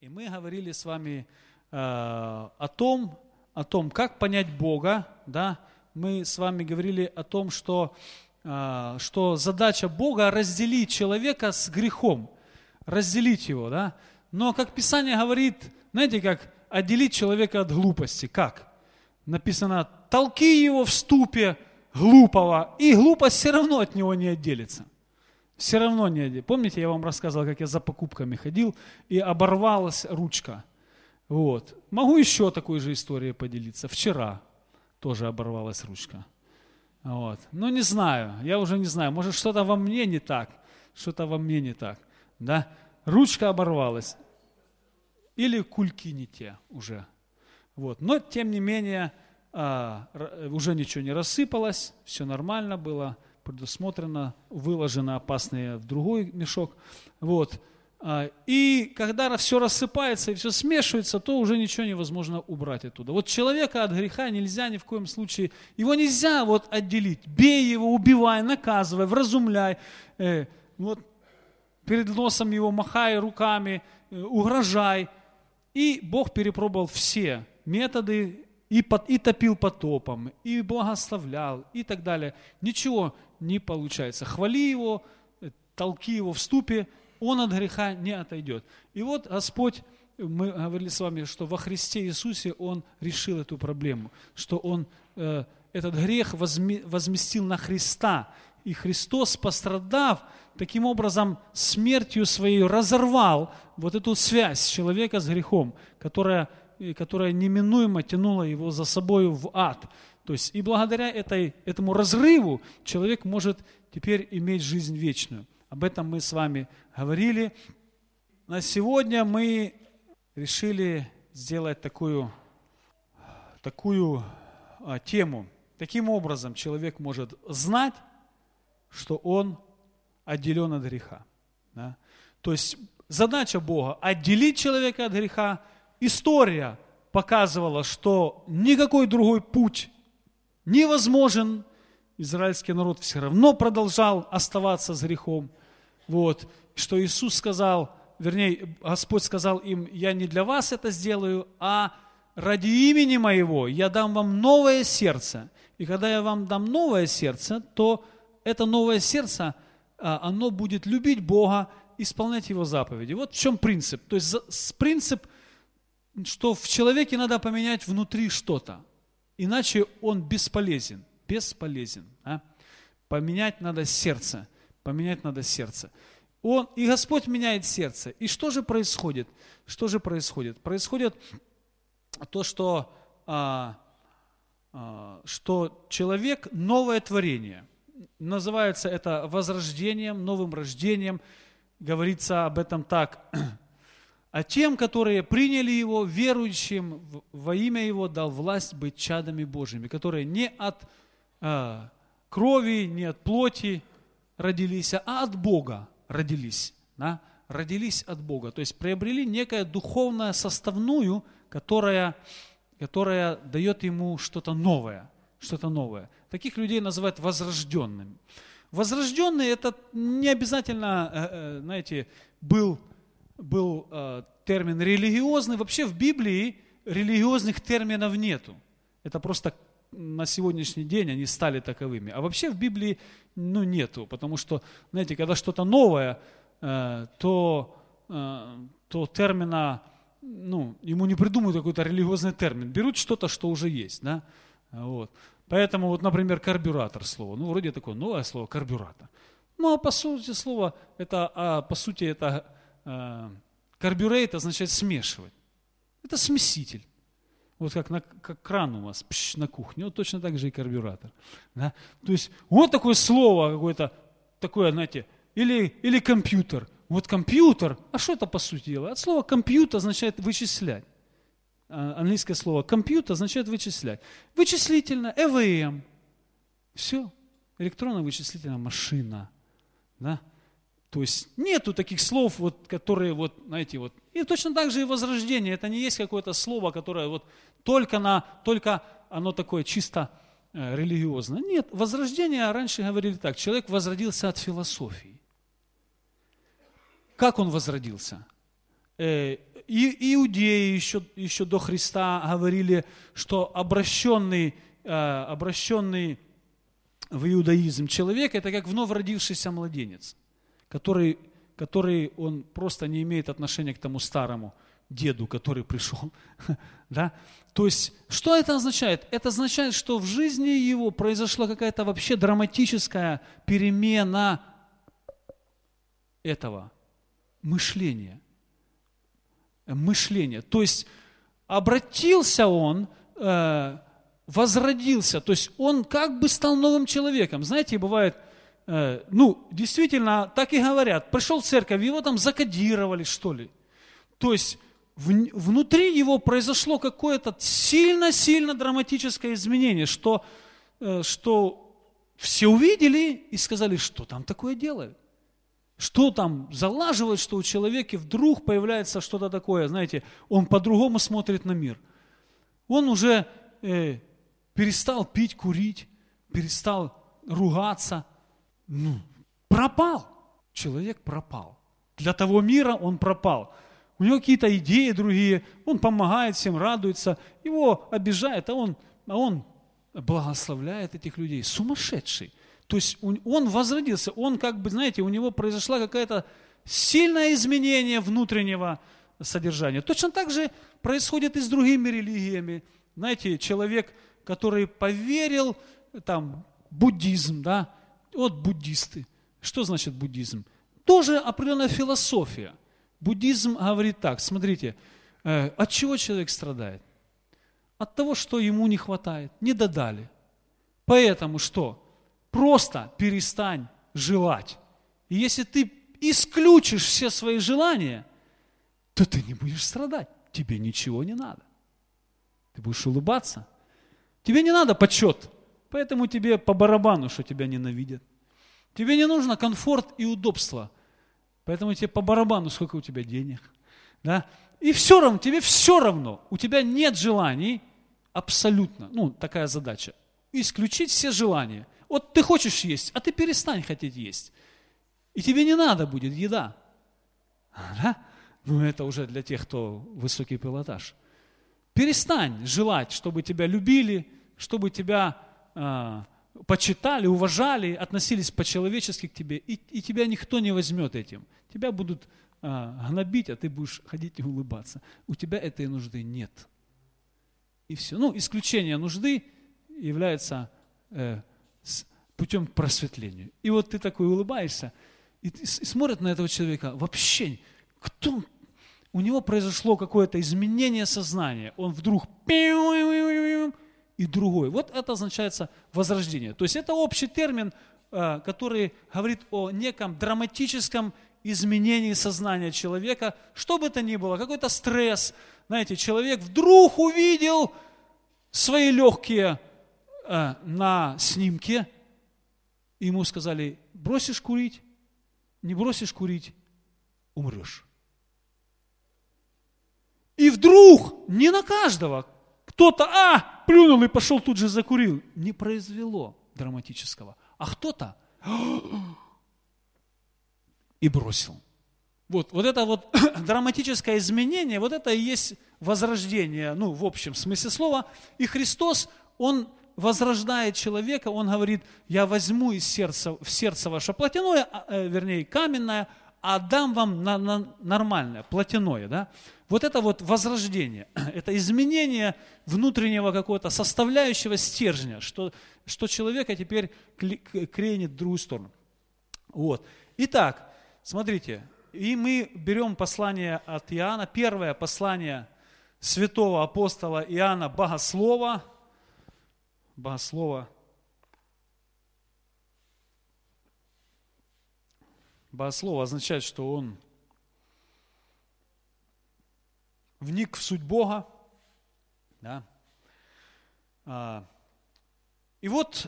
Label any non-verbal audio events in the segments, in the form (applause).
И мы говорили с вами э, о том, о том, как понять Бога, да, мы с вами говорили о том, что, э, что задача Бога разделить человека с грехом, разделить его, да, но как Писание говорит, знаете, как отделить человека от глупости, как? Написано, толки его в ступе глупого, и глупость все равно от него не отделится все равно не один. Помните, я вам рассказывал, как я за покупками ходил, и оборвалась ручка. Вот. Могу еще такой же историей поделиться. Вчера тоже оборвалась ручка. Вот. Но не знаю, я уже не знаю, может что-то во мне не так, что-то во мне не так. Да? Ручка оборвалась. Или кульки не те уже. Вот. Но, тем не менее, а, уже ничего не рассыпалось, все нормально было предусмотрено, выложено опасные в другой мешок. Вот. А, и когда все рассыпается и все смешивается, то уже ничего невозможно убрать оттуда. Вот человека от греха нельзя ни в коем случае, его нельзя вот отделить. Бей его, убивай, наказывай, вразумляй. Э, вот перед носом его махай руками, э, угрожай. И Бог перепробовал все методы и, под, и топил потопом, и благословлял, и так далее. Ничего не получается. Хвали его, толки его в ступе, он от греха не отойдет. И вот Господь, мы говорили с вами, что во Христе Иисусе Он решил эту проблему, что Он э, этот грех возми, возместил на Христа. И Христос, пострадав, таким образом смертью своей разорвал вот эту связь человека с грехом, которая которая неминуемо тянула его за собой в ад. То есть и благодаря этой, этому разрыву человек может теперь иметь жизнь вечную. Об этом мы с вами говорили. На сегодня мы решили сделать такую, такую а, тему. Таким образом человек может знать, что он отделен от греха. Да? То есть задача Бога – отделить человека от греха – история показывала, что никакой другой путь невозможен. Израильский народ все равно продолжал оставаться с грехом. Вот. Что Иисус сказал, вернее, Господь сказал им, я не для вас это сделаю, а ради имени моего я дам вам новое сердце. И когда я вам дам новое сердце, то это новое сердце, а, оно будет любить Бога, исполнять Его заповеди. Вот в чем принцип. То есть принцип – что в человеке надо поменять внутри что-то, иначе он бесполезен, бесполезен. А? Поменять надо сердце, поменять надо сердце. Он, и Господь меняет сердце. И что же происходит? Что же происходит? Происходит то, что, а, а, что человек новое творение. Называется это возрождением, новым рождением. Говорится об этом так а тем, которые приняли Его, верующим во имя Его, дал власть быть чадами Божьими, которые не от э, крови, не от плоти родились, а от Бога родились. Да? Родились от Бога. То есть приобрели некая духовная составную, которая, которая дает ему что-то новое. Что-то новое. Таких людей называют возрожденными. Возрожденный это не обязательно, э, э, знаете, был был э, термин религиозный. Вообще в Библии религиозных терминов нету. Это просто на сегодняшний день они стали таковыми. А вообще в Библии ну, нету, потому что, знаете, когда что-то новое, э, то, э, то термина, ну, ему не придумают какой-то религиозный термин. Берут что-то, что уже есть, да, вот. Поэтому, вот, например, карбюратор слово, ну, вроде такое новое слово, карбюратор. Ну, а по сути слова, это, а, по сути, это карбюрейт означает смешивать. Это смеситель. Вот как, на, как кран у вас пш, на кухне, вот точно так же и карбюратор. Да? То есть вот такое слово какое-то, такое, знаете, или, или компьютер. Вот компьютер, а что это по сути дела? От слова компьютер означает вычислять. А, английское слово компьютер означает вычислять. Вычислительно, ЭВМ. Все. Электронно-вычислительная машина. Да? То есть нету таких слов, вот, которые вот, знаете, вот. И точно так же и возрождение. Это не есть какое-то слово, которое вот только на, только оно такое чисто э, религиозное. Нет, возрождение, раньше говорили так, человек возродился от философии. Как он возродился? Э, и иудеи еще, еще до Христа говорили, что обращенный, э, обращенный в иудаизм человек – это как вновь родившийся младенец, который, который он просто не имеет отношения к тому старому деду, который пришел. (laughs) да? То есть, что это означает? Это означает, что в жизни его произошла какая-то вообще драматическая перемена этого мышления. Мышления. То есть, обратился он, э, возродился, то есть он как бы стал новым человеком. Знаете, бывает, ну, действительно, так и говорят, пришел в церковь, его там закодировали, что ли. То есть внутри его произошло какое-то сильно-сильно драматическое изменение, что, э, что все увидели и сказали, что там такое делают. Что там залаживает, что у человека вдруг появляется что-то такое, знаете, он по-другому смотрит на мир. Он уже э, перестал пить, курить, перестал ругаться. Ну, пропал. Человек пропал. Для того мира он пропал. У него какие-то идеи другие, он помогает всем, радуется, его обижает, а он, а он благословляет этих людей. Сумасшедший. То есть он возродился, он как бы, знаете, у него произошла какая-то сильное изменение внутреннего содержания. Точно так же происходит и с другими религиями. Знаете, человек, который поверил, там, буддизм, да, вот буддисты. Что значит буддизм? Тоже определенная философия. Буддизм говорит так, смотрите, э, от чего человек страдает? От того, что ему не хватает, не додали. Поэтому что? Просто перестань желать. И если ты исключишь все свои желания, то ты не будешь страдать. Тебе ничего не надо. Ты будешь улыбаться. Тебе не надо почет, поэтому тебе по барабану, что тебя ненавидят. Тебе не нужно комфорт и удобство – Поэтому тебе по барабану, сколько у тебя денег. Да? И все равно, тебе все равно, у тебя нет желаний абсолютно. Ну, такая задача. Исключить все желания. Вот ты хочешь есть, а ты перестань хотеть есть. И тебе не надо будет еда. Да? Ну, это уже для тех, кто высокий пилотаж. Перестань желать, чтобы тебя любили, чтобы тебя э, почитали, уважали, относились по-человечески к тебе, и, и тебя никто не возьмет этим. Тебя будут а, гнобить, а ты будешь ходить и улыбаться. У тебя этой нужды нет. И все. Ну, исключение нужды является э, с, путем к просветлению. И вот ты такой улыбаешься, и, и смотрят на этого человека, вообще, кто, у него произошло какое-то изменение сознания, он вдруг и другой. Вот это означается возрождение. То есть это общий термин, э, который говорит о неком драматическом изменении сознания человека, что бы то ни было, какой-то стресс. Знаете, человек вдруг увидел свои легкие э, на снимке, ему сказали, бросишь курить, не бросишь курить, умрешь. И вдруг, не на каждого, кто-то, а, плюнул и пошел тут же закурил. Не произвело драматического. А кто-то (gasps) и бросил. Вот, вот это вот (clears throat) драматическое изменение, вот это и есть возрождение, ну, в общем смысле слова. И Христос, Он возрождает человека, Он говорит, я возьму из сердца, в сердце ваше плотяное, а, э, вернее, каменное, а дам вам на, на нормальное, плотяное, да. Вот это вот возрождение, (clears throat) это изменение внутреннего какого-то составляющего стержня, что, что человека теперь кренит в другую сторону. Вот. Итак, Смотрите, и мы берем послание от Иоанна, первое послание святого апостола Иоанна Богослова, Богослова, Богослов означает, что он вник в суть Бога. Да? А, и вот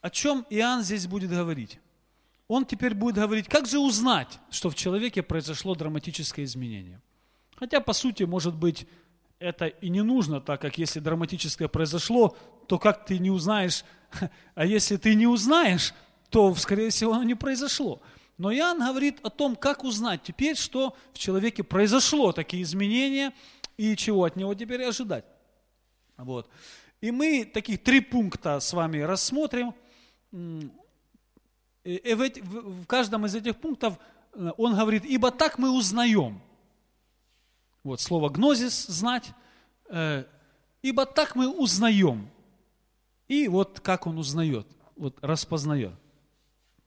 о чем Иоанн здесь будет говорить он теперь будет говорить, как же узнать, что в человеке произошло драматическое изменение. Хотя, по сути, может быть, это и не нужно, так как если драматическое произошло, то как ты не узнаешь, (laughs) а если ты не узнаешь, то, скорее всего, оно не произошло. Но Иоанн говорит о том, как узнать теперь, что в человеке произошло, такие изменения, и чего от него теперь ожидать. Вот. И мы таких три пункта с вами рассмотрим. И в, в каждом из этих пунктов э, он говорит, ибо так мы узнаем. Вот слово гнозис, знать. Э, ибо так мы узнаем. И вот как он узнает, вот распознает.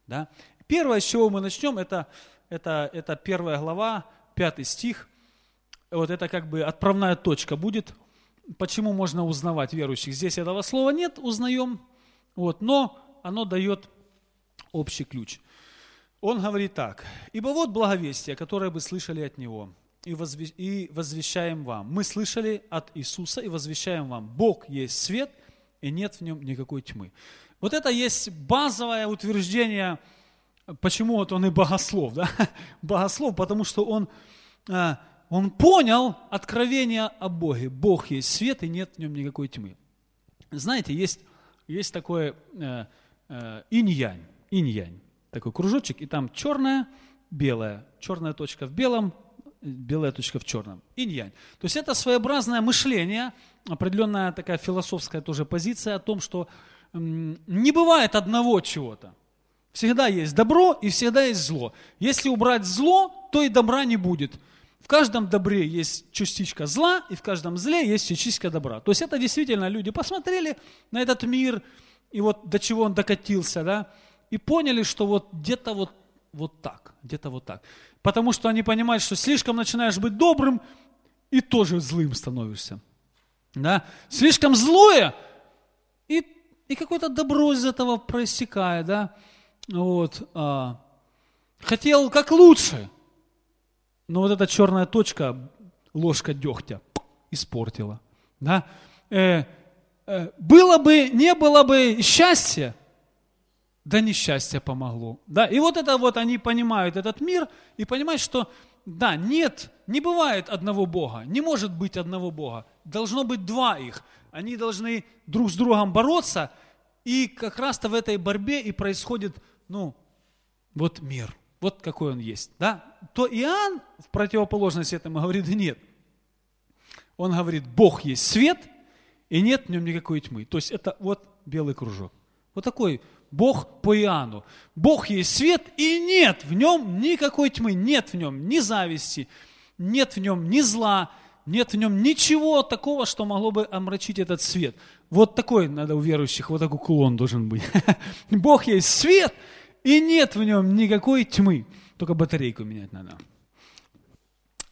Да? Первое, с чего мы начнем, это, это, это первая глава, пятый стих. Вот это как бы отправная точка будет – Почему можно узнавать верующих? Здесь этого слова нет, узнаем, вот, но оно дает общий ключ. Он говорит так, «Ибо вот благовестие, которое вы слышали от Него, и, возвещаем вам. Мы слышали от Иисуса и возвещаем вам, Бог есть свет, и нет в нем никакой тьмы». Вот это есть базовое утверждение, почему вот он и богослов, да? (laughs) Богослов, потому что он а, он понял откровение о Боге. Бог есть свет, и нет в нем никакой тьмы. Знаете, есть, есть такое э, э, инь-янь, инь-янь, такой кружочек, и там черная, белая, черная точка в белом, белая точка в черном. Инь-янь. То есть это своеобразное мышление, определенная такая философская тоже позиция о том, что не бывает одного чего-то. Всегда есть добро и всегда есть зло. Если убрать зло, то и добра не будет. В каждом добре есть частичка зла, и в каждом зле есть частичка добра. То есть это действительно люди посмотрели на этот мир, и вот до чего он докатился, да, и поняли, что вот где-то вот, вот так, где-то вот так. Потому что они понимают, что слишком начинаешь быть добрым, и тоже злым становишься. Да? Слишком злое, и, и какое-то добро из этого проистекает. Да? Вот, а, хотел как лучше – но вот эта черная точка, ложка дегтя, испортила. Да? Э, э, было бы, не было бы счастья, да несчастье помогло. Да? И вот это вот они понимают этот мир и понимают, что да, нет, не бывает одного Бога, не может быть одного Бога, должно быть два их. Они должны друг с другом бороться, и как раз-то в этой борьбе и происходит, ну, вот мир – вот какой он есть, да, то Иоанн в противоположность этому говорит, нет. Он говорит, Бог есть свет, и нет в нем никакой тьмы. То есть это вот белый кружок. Вот такой Бог по Иоанну. Бог есть свет, и нет в нем никакой тьмы, нет в нем ни зависти, нет в нем ни зла, нет в нем ничего такого, что могло бы омрачить этот свет. Вот такой надо у верующих, вот такой кулон должен быть. (laughs) Бог есть свет, и нет в нем никакой тьмы. Только батарейку менять надо.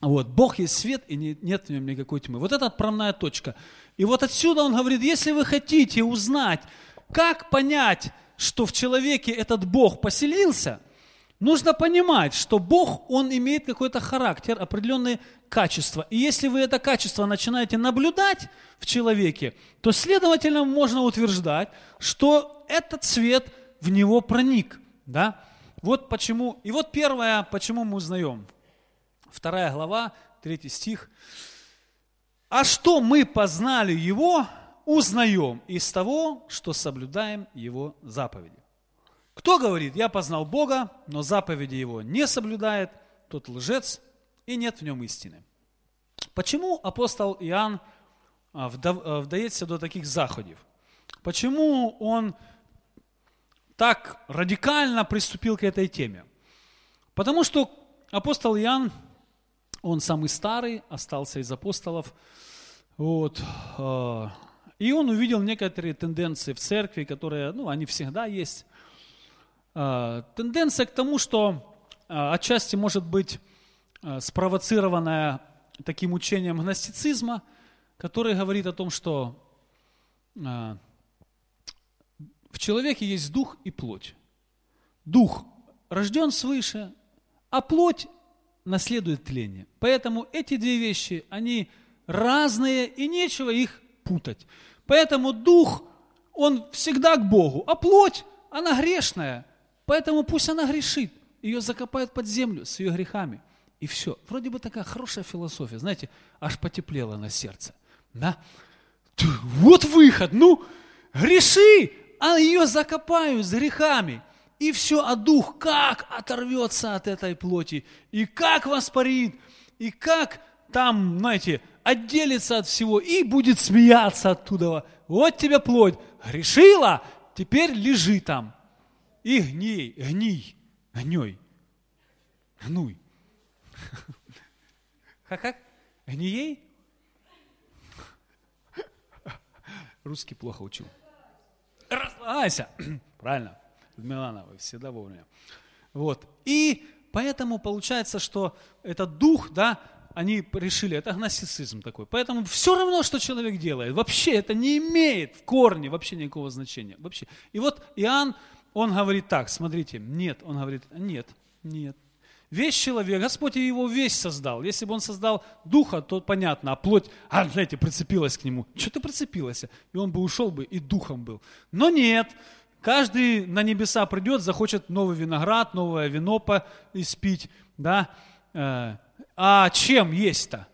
Вот, Бог есть свет, и нет в нем никакой тьмы. Вот это отправная точка. И вот отсюда он говорит, если вы хотите узнать, как понять, что в человеке этот Бог поселился, нужно понимать, что Бог, Он имеет какой-то характер, определенные качества. И если вы это качество начинаете наблюдать в человеке, то, следовательно, можно утверждать, что этот свет в него проник. Да? Вот почему, и вот первое, почему мы узнаем. Вторая глава, третий стих. А что мы познали Его, узнаем из того, что соблюдаем Его заповеди. Кто говорит, я познал Бога, но заповеди Его не соблюдает, тот лжец, и нет в нем истины. Почему апостол Иоанн а, а, вдается до таких заходов? Почему он так радикально приступил к этой теме? Потому что апостол Иоанн, он самый старый, остался из апостолов, вот, э, и он увидел некоторые тенденции в церкви, которые, ну, они всегда есть. Э, тенденция к тому, что э, отчасти может быть спровоцированная таким учением гностицизма, который говорит о том, что в человеке есть дух и плоть. Дух рожден свыше, а плоть наследует тление. Поэтому эти две вещи, они разные, и нечего их путать. Поэтому дух, он всегда к Богу, а плоть, она грешная. Поэтому пусть она грешит. Ее закопают под землю с ее грехами. И все. Вроде бы такая хорошая философия. Знаете, аж потеплело на сердце. Да? Вот выход. Ну, греши, а ее закопаю с грехами. И все, а дух как оторвется от этой плоти, и как воспарит, и как там, знаете, отделится от всего и будет смеяться оттуда. Вот тебе плоть, грешила, теперь лежи там. И гней, гний, гней, гнуй. Как, как? Гнией? Русский плохо учил. Разлагайся. (clears throat) Правильно. Милана, вы всегда вовремя. Вот. И поэтому получается, что этот дух, да, они решили, это агностицизм такой. Поэтому все равно, что человек делает, вообще это не имеет в корне вообще никакого значения. Вообще. И вот Иоанн, он говорит так, смотрите, нет, он говорит, нет, нет. Весь человек, Господь его весь создал. Если бы он создал духа, то понятно, а плоть, а, знаете, прицепилась к нему. Что ты прицепилась? И он бы ушел бы, и духом был. Но нет, каждый на небеса придет, захочет новый виноград, новое вино испить, да, э, а чем есть-то?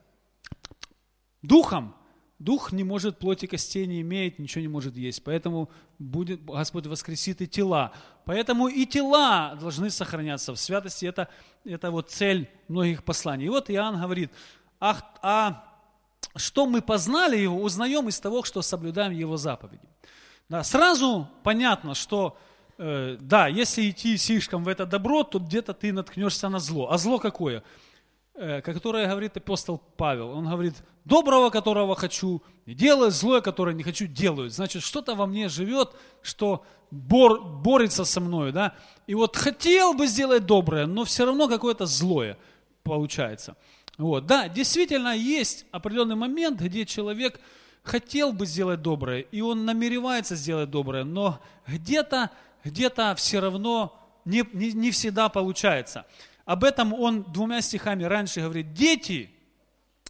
Духом. Дух не может, плоти костей не имеет, ничего не может есть. Поэтому будет, Господь воскресит и тела. Поэтому и тела должны сохраняться в святости. Это, это вот цель многих посланий. И вот Иоанн говорит, а, а что мы познали его, узнаем из того, что соблюдаем его заповеди. Да, сразу понятно, что э, да, если идти слишком в это добро, то где-то ты наткнешься на зло. А зло какое? Э, которое говорит апостол Павел. Он говорит, доброго, которого хочу, делаю, злое, которое не хочу, делаю. Значит, что-то во мне живет, что бор, борется со мной, да. И вот хотел бы сделать доброе, но все равно какое-то злое получается. Вот, да, действительно есть определенный момент, где человек хотел бы сделать доброе, и он намеревается сделать доброе, но где-то, где-то все равно не, не, не всегда получается. Об этом он двумя стихами раньше говорит, дети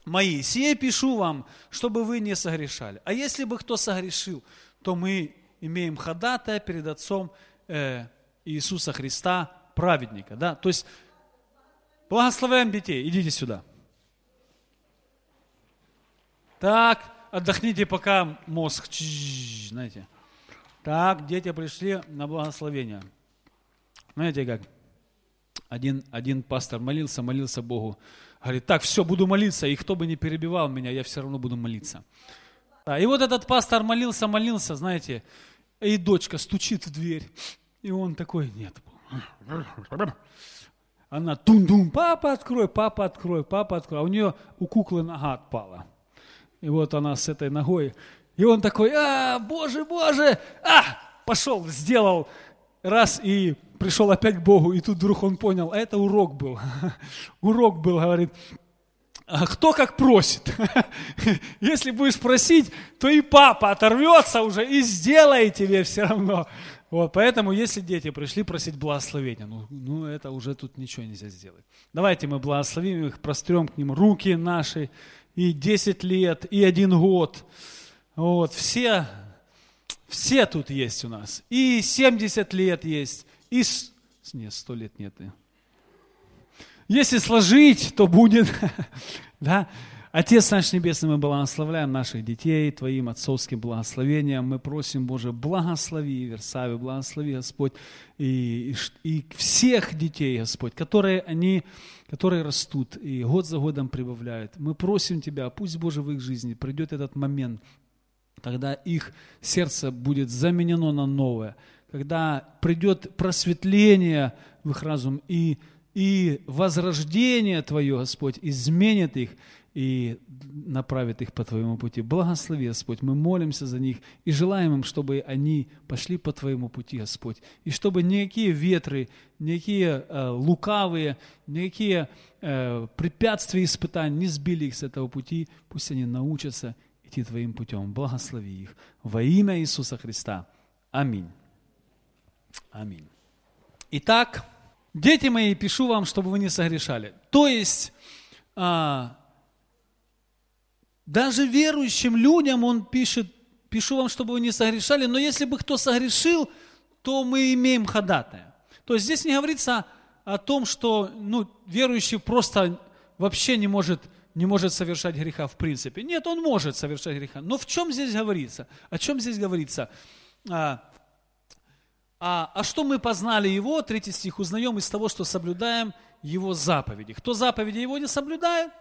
мои, сие пишу вам, чтобы вы не согрешали. А если бы кто согрешил, то мы имеем ходатая перед Отцом э, Иисуса Христа, праведника. Да? То есть, благословляем детей, идите сюда. Так, отдохните, пока мозг, знаете. Так, дети пришли на благословение. Знаете как? Один, один пастор молился, молился Богу. Говорит, так, все, буду молиться, и кто бы не перебивал меня, я все равно буду молиться. И вот этот пастор молился, молился, знаете, и дочка стучит в дверь. И он такой, нет. Она тун-дум, папа, открой, папа, открой, папа, открой. А у нее у куклы нога отпала. И вот она с этой ногой. И он такой, а, боже, боже, а, пошел, сделал раз и пришел опять к Богу, и тут вдруг он понял, а это урок был. (laughs) урок был, говорит, а кто как просит. (laughs) Если будешь просить, то и папа оторвется уже и сделает тебе все равно. Вот, поэтому, если дети пришли просить благословения, ну, ну это уже тут ничего нельзя сделать. Давайте мы благословим их, прострем к ним руки наши, и 10 лет, и один год. Вот, все, все тут есть у нас. И 70 лет есть, и... Нет, сто лет нет. Если сложить, то будет... (laughs) да? Отец наш Небесный, мы благословляем наших детей Твоим отцовским благословением. Мы просим, Боже, благослови Версавию, благослови, Господь, и, и, и всех детей, Господь, которые они, которые растут и год за годом прибавляют. Мы просим Тебя, пусть, Боже, в их жизни придет этот момент, когда их сердце будет заменено на новое, когда придет просветление в их разум и, и возрождение Твое, Господь, изменит их и направит их по Твоему пути. Благослови, Господь, мы молимся за них и желаем им, чтобы они пошли по Твоему пути, Господь, и чтобы никакие ветры, никакие э, лукавые, никакие э, препятствия испытания не сбили их с этого пути, пусть они научатся идти Твоим путем. Благослови их. Во имя Иисуса Христа. Аминь. Аминь. Итак, дети мои, пишу вам, чтобы вы не согрешали. То есть, а, даже верующим людям он пишет, пишу вам, чтобы вы не согрешали, но если бы кто согрешил, то мы имеем ходатая. То есть здесь не говорится о том, что ну, верующий просто вообще не может, не может совершать греха в принципе. Нет, он может совершать греха. Но в чем здесь говорится? О чем здесь говорится? А, А, а что мы познали Его, третий стих, узнаем из того, что соблюдаем Его заповеди. Кто заповеди Его не соблюдает?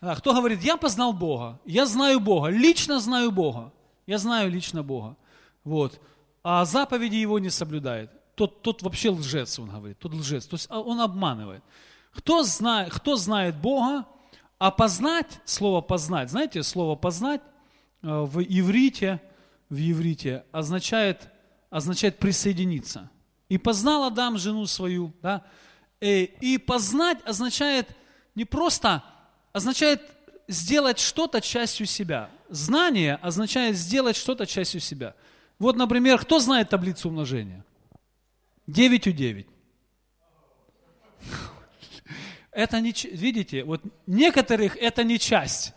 А, кто говорит, я познал Бога, я знаю Бога, лично знаю Бога, я знаю лично Бога. Вот. А заповеди Его не соблюдает. Тот, тот вообще лжец, он говорит, тот лжец. То есть а, он обманывает. Кто знает, кто знает Бога, а познать, слово познать, знаете, слово познать э, в иврите, в иврите означает означает присоединиться. И познал Адам жену свою, да? И, э, и познать означает не просто, означает сделать что-то частью себя. Знание означает сделать что-то частью себя. Вот, например, кто знает таблицу умножения? 9 у 9. Это не, видите, вот некоторых это не часть.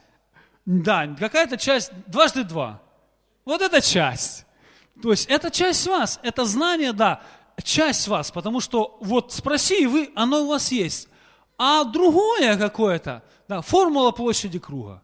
Да, какая-то часть, дважды два. Вот это часть. То есть это часть вас, это знание, да, часть вас, потому что вот спроси, и вы, оно у вас есть. А другое какое-то, да, формула площади круга.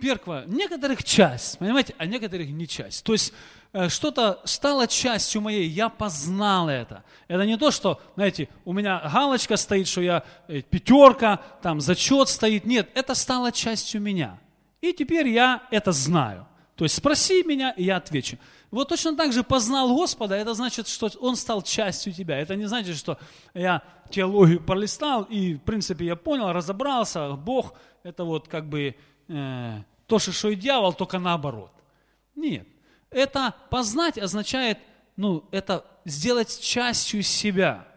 Перква, некоторых часть, понимаете, а некоторых не часть. То есть э, что-то стало частью моей, я познал это. Это не то, что, знаете, у меня галочка стоит, что я э, пятерка, там зачет стоит. Нет, это стало частью меня. И теперь я это знаю. То есть спроси меня, и я отвечу. Вот точно так же познал Господа, это значит, что Он стал частью тебя. Это не значит, что я теологию пролистал, и, в принципе, я понял, разобрался, Бог – это вот как бы э, то что и дьявол, только наоборот. Нет. Это познать означает, ну, это сделать частью себя.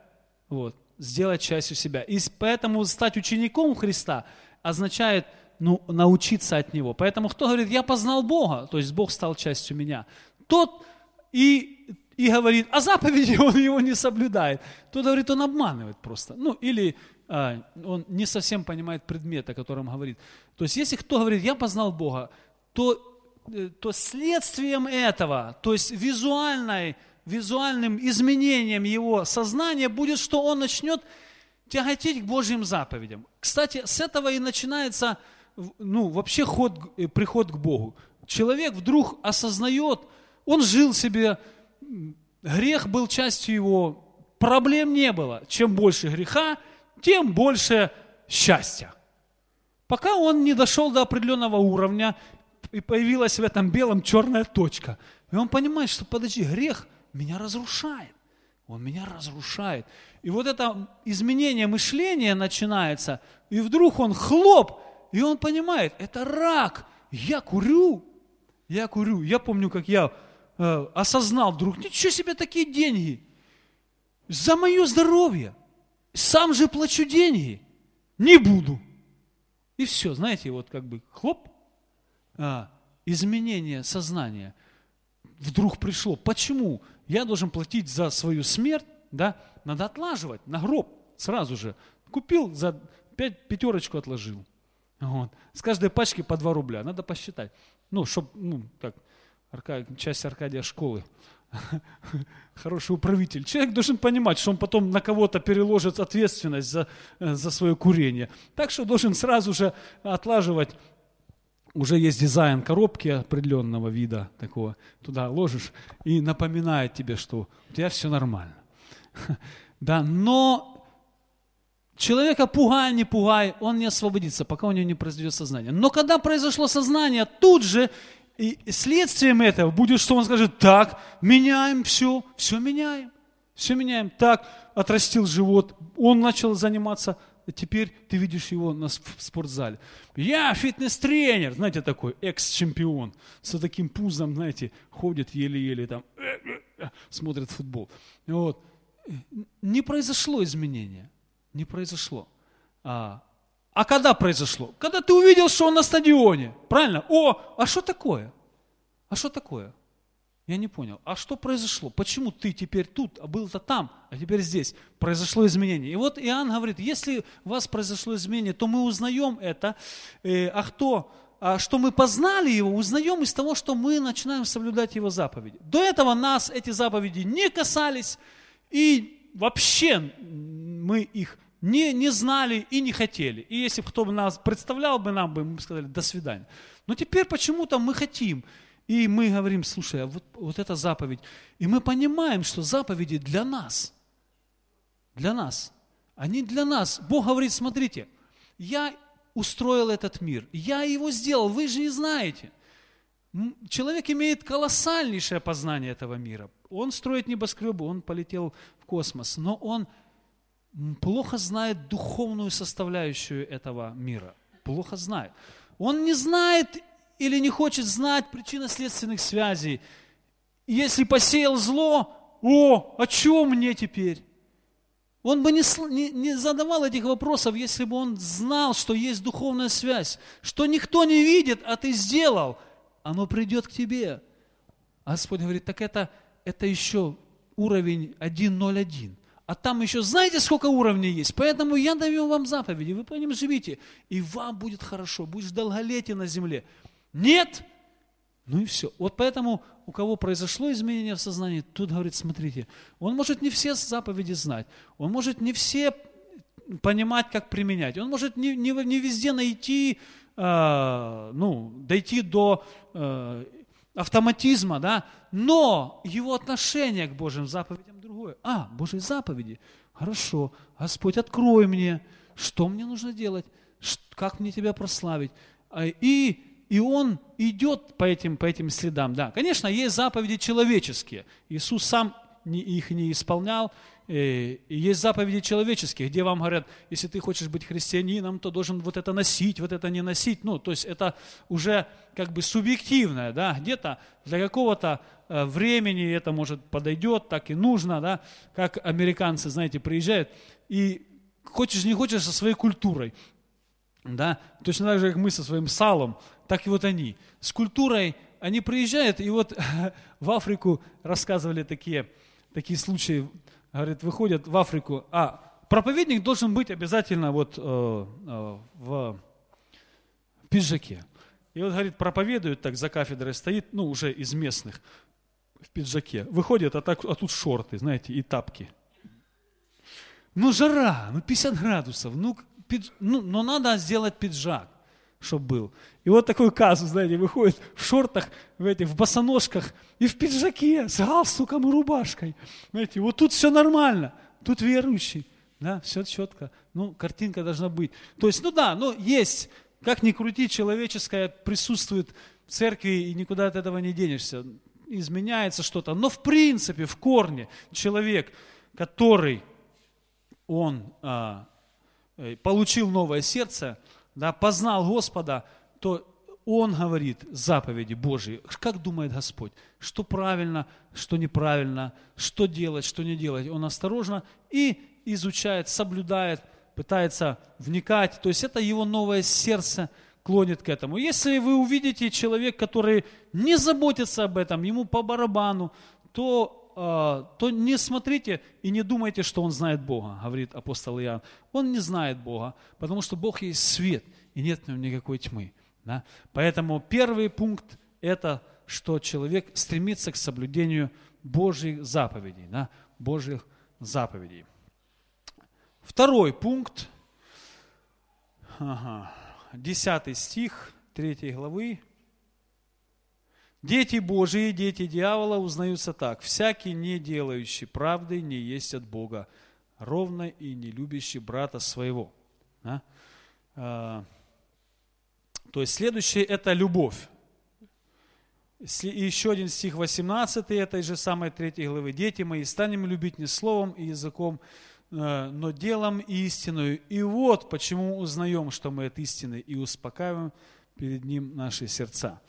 Вот, сделать частью себя. И поэтому стать учеником Христа означает – ну, научиться от Него. Поэтому кто говорит, я познал Бога, то есть Бог стал частью меня, тот и, и говорит, а заповеди он его не соблюдает. Тот говорит, он обманывает просто. Ну, или а, он не совсем понимает предмет, о котором говорит. То есть, если кто говорит, я познал Бога, то, э, то следствием этого, то есть визуальной, визуальным изменением его сознания будет, что он начнет тяготеть к Божьим заповедям. Кстати, с этого и начинается ну, вообще ход, э, приход к Богу. Человек вдруг осознает, он жил себе, грех был частью его, проблем не было. Чем больше греха, тем больше счастья. Пока он не дошел до определенного уровня, и появилась в этом белом черная точка. И он понимает, что подожди, грех меня разрушает. Он меня разрушает. И вот это изменение мышления начинается, и вдруг он хлоп, и он понимает, это рак. Я курю. Я курю. Я помню, как я э, осознал вдруг, ничего себе такие деньги. За мое здоровье. Сам же плачу деньги. Не буду. И все, знаете, вот как бы хлоп, а, изменение сознания вдруг пришло. Почему? Я должен платить за свою смерть, да? Надо отлаживать на гроб сразу же. Купил, за пять, пятерочку отложил. Вот. С каждой пачки по 2 рубля. Надо посчитать. Ну, чтобы, ну, так, Арка, часть Аркадия школы. (laughs) Хороший управитель. Человек должен понимать, что он потом на кого-то переложит ответственность за, э, за свое курение. Так что должен сразу же отлаживать. Уже есть дизайн коробки определенного вида такого. Туда ложишь и напоминает тебе, что у тебя все нормально. (laughs) Да, но Человека пугай, не пугай, он не освободится, пока у него не произойдет сознание. Но когда произошло сознание, тут же и следствием этого будет, что он скажет, так, меняем все, все меняем, все меняем. Так, отрастил живот, он начал заниматься, теперь ты видишь его на, в спортзале. Я фитнес-тренер, знаете, такой экс-чемпион, с таким пузом, знаете, ходит еле-еле там, смотрит футбол. Вот. Не произошло изменения не произошло. А, а когда произошло? Когда ты увидел, что он на стадионе. Правильно? О, а что такое? А что такое? Я не понял. А что произошло? Почему ты теперь тут, а был-то там, а теперь здесь? Произошло изменение. И вот Иоанн говорит, если у вас произошло изменение, то мы узнаем это. Э, а кто? А что мы познали его, узнаем из того, что мы начинаем соблюдать его заповеди. До этого нас эти заповеди не касались, и вообще мы их не, не знали и не хотели. И если бы кто бы нас представлял бы нам, бы мы сказали, до свидания. Но теперь почему-то мы хотим. и мы говорим, слушай, а вот, вот эта заповедь. И мы понимаем, что заповеди для нас. Для нас. Они для нас. Бог говорит, смотрите, я устроил этот мир, я его сделал, вы же и знаете. Человек имеет колоссальнейшее познание этого мира. Он строит небоскребы, он полетел в космос, но он плохо знает духовную составляющую этого мира. Плохо знает. Он не знает или не хочет знать причинно-следственных связей. Если посеял зло, о, о чем мне теперь? Он бы не, не, не задавал этих вопросов, если бы он знал, что есть духовная связь, что никто не видит, а ты сделал, оно придет к тебе. А Господь говорит, так это, это еще уровень 1.01. А там еще знаете, сколько уровней есть? Поэтому я даю вам заповеди, вы по ним живите, и вам будет хорошо, будешь долголетие на земле. Нет? Ну и все. Вот поэтому у кого произошло изменение в сознании, тут говорит, смотрите, он может не все заповеди знать, он может не все понимать, как применять, он может не, не, не везде найти, э, ну, дойти до э, автоматизма, да, но его отношение к Божьим заповедям другое. А, Божьи заповеди, хорошо, Господь, открой мне, что мне нужно делать, как мне Тебя прославить. А, и и он идет по этим, по этим следам. Да, конечно, есть заповеди человеческие. Иисус сам их не исполнял. Э, и есть заповеди человеческие, где вам говорят, если ты хочешь быть христианином, то должен вот это носить, вот это не носить. Ну, то есть это уже как бы субъективное, да, где-то для какого-то э, времени это может подойдет, так и нужно, да, как американцы, знаете, приезжают и хочешь не хочешь со своей культурой, да, точно так же, как мы со своим салом, так и вот они. С культурой они приезжают, и вот (laughs) в Африку рассказывали такие, такие случаи, говорят, выходят в Африку, а проповедник должен быть обязательно вот э, э, в пиджаке. И вот, говорит, проповедует так за кафедрой, стоит, ну, уже из местных, в пиджаке. Выходит, а, так, а тут шорты, знаете, и тапки. Ну, жара, ну, 50 градусов, ну, пидж... ну, но надо сделать пиджак чтобы был. И вот такой казус, знаете, выходит в шортах, в этих, в босоножках и в пиджаке с галстуком и рубашкой. Знаете, вот тут все нормально, тут верующий, да, все четко. Ну, картинка должна быть. То есть, ну да, ну есть, как ни крути, человеческое присутствует в церкви, и никуда от этого не денешься. Изменяется что-то. Но в принципе, в корне, человек, который, он а, э, получил новое сердце, да, познал Господа, то он говорит заповеди Божьи. Как думает Господь? Что правильно, что неправильно, что делать, что не делать. Он осторожно и изучает, соблюдает, пытается вникать. То есть это его новое сердце клонит к этому. Если вы увидите человек, который не заботится об этом, ему по барабану, то, то не смотрите и не думайте, что он знает Бога, говорит апостол Иоанн. Он не знает Бога, потому что Бог есть свет, и нет в нем никакой тьмы. Да? Поэтому первый пункт – это что человек стремится к соблюдению Божьих заповедей, да? Божьих заповедей. Второй пункт, ага, 10 стих 3 главы. Дети Божии, дети дьявола узнаются так. Всякий, не делающий правды, не есть от Бога, ровно и не любящий брата своего. Да? А, то есть следующее – это любовь. И еще один стих 18 этой же самой третьей главы. «Дети мои, станем любить не словом и языком, э, но делом и истиною. И вот почему узнаем, что мы от истины, и успокаиваем перед Ним наши сердца».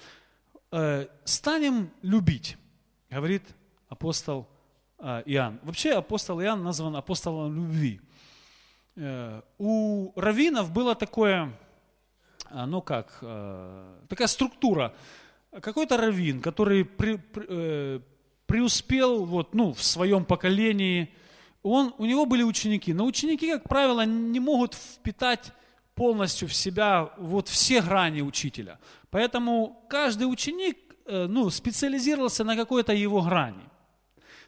Э, «Станем любить», говорит апостол э, Иоанн. Вообще апостол Иоанн назван апостолом любви. У раввинов было такое ну как, э, такая структура. Какой-то раввин, который при, при, э, преуспел вот, ну, в своем поколении, он, у него были ученики. Но ученики, как правило, не могут впитать полностью в себя вот все грани учителя. Поэтому каждый ученик э, ну, специализировался на какой-то его грани.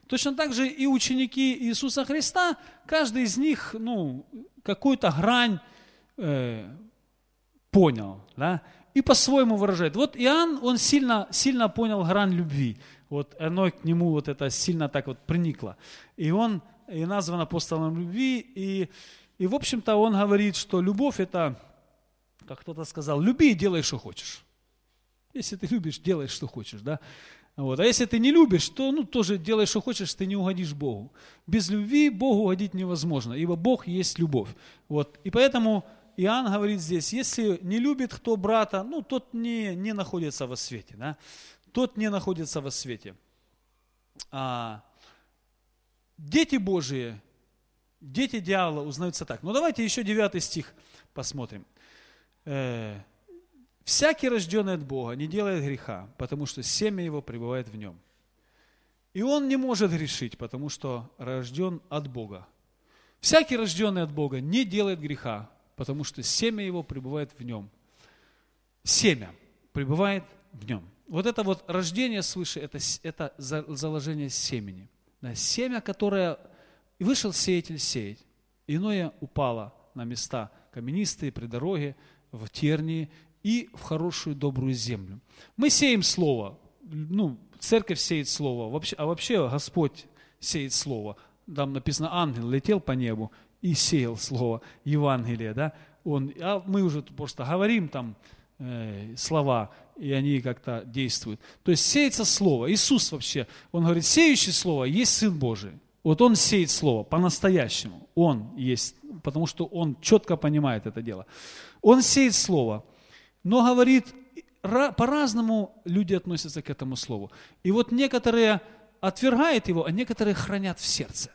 Точно так же и ученики Иисуса Христа, каждый из них ну, какую-то грань понял, да, и по-своему выражает. Вот Иоанн, он сильно, сильно понял грань любви. Вот оно к нему вот это сильно так вот приникло. И он и назван апостолом любви, и, и в общем-то он говорит, что любовь это, как кто-то сказал, люби и делай, что хочешь. Если ты любишь, делай, что хочешь, да. Вот. А если ты не любишь, то ну, тоже делай, что хочешь, ты не угодишь Богу. Без любви Богу угодить невозможно, ибо Бог есть любовь. Вот. И поэтому Иоанн говорит здесь, если не любит кто брата, ну, тот не, не находится во свете. Да? Тот не находится во свете. А, дети Божии, дети дьявола узнаются так. Ну, давайте еще девятый стих посмотрим. Э, Всякий, рожденный от Бога, не делает греха, потому что семя его пребывает в нем. И он не может грешить, потому что рожден от Бога. Всякий, рожденный от Бога, не делает греха, потому что семя его пребывает в нем. Семя пребывает в нем. Вот это вот рождение свыше, это, это заложение семени. Семя, которое вышел сеятель сеять, иное упало на места каменистые, при дороге, в тернии, и в хорошую добрую землю. Мы сеем Слово, ну, церковь сеет Слово, вообще, а вообще Господь сеет Слово. Там написано, ангел летел по небу и сеял Слово, Евангелие, да, он, а мы уже просто говорим там э, слова, и они как-то действуют. То есть сеется Слово. Иисус вообще, Он говорит, сеющий Слово есть Сын Божий. Вот Он сеет Слово по-настоящему. Он есть, потому что Он четко понимает это дело. Он сеет Слово. Но говорит, по-разному люди относятся к этому слову. И вот некоторые отвергают его, а некоторые хранят в сердце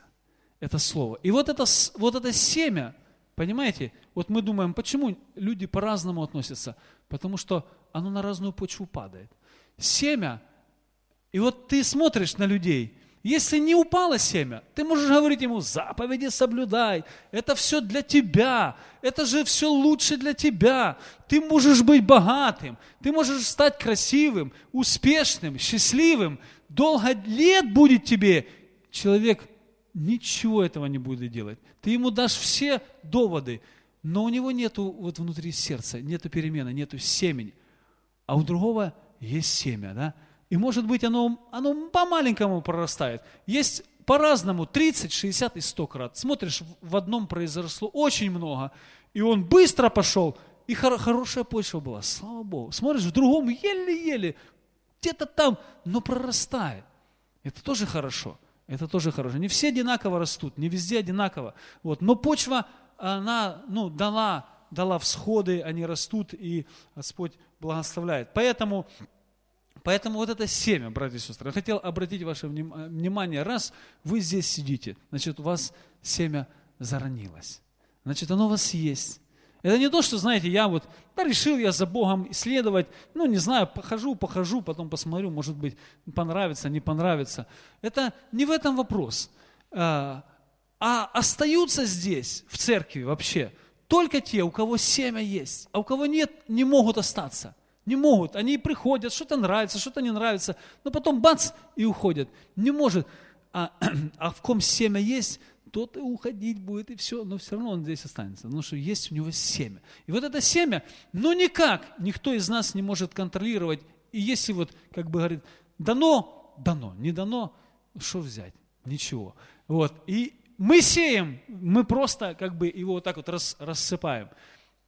это слово. И вот это, вот это семя, понимаете, вот мы думаем, почему люди по-разному относятся? Потому что оно на разную почву падает. Семя, и вот ты смотришь на людей, если не упало семя, ты можешь говорить ему, заповеди соблюдай, это все для тебя, это же все лучше для тебя. Ты можешь быть богатым, ты можешь стать красивым, успешным, счастливым, долго лет будет тебе. Человек ничего этого не будет делать. Ты ему дашь все доводы, но у него нету вот внутри сердца, нету перемены, нету семени. А у другого есть семя, да? И может быть оно, оно по-маленькому прорастает. Есть по-разному 30, 60 и 100 крат. Смотришь, в одном произросло очень много, и он быстро пошел, и хор- хорошая почва была, слава Богу. Смотришь, в другом еле-еле, где-то там, но прорастает. Это тоже хорошо. Это тоже хорошо. Не все одинаково растут, не везде одинаково. Вот. Но почва, она ну, дала, дала всходы, они растут, и Господь благословляет. Поэтому Поэтому вот это семя, братья и сестры, я хотел обратить ваше внимание, раз вы здесь сидите, значит, у вас семя заронилось. Значит, оно у вас есть. Это не то, что, знаете, я вот, да, решил я за Богом исследовать, ну, не знаю, похожу, похожу, потом посмотрю, может быть, понравится, не понравится. Это не в этом вопрос. А, а остаются здесь, в церкви вообще, только те, у кого семя есть, а у кого нет, не могут остаться. Не могут. Они приходят, что-то нравится, что-то не нравится, но потом бац, и уходят. Не может. А, (clears throat) а в ком семя есть, тот и уходить будет, и все, но все равно он здесь останется, потому что есть у него семя. И вот это семя, ну никак никто из нас не может контролировать. И если вот, как бы говорит, дано, дано, не дано, что взять? Ничего. Вот. И мы сеем, мы просто как бы его вот так вот рас, рассыпаем.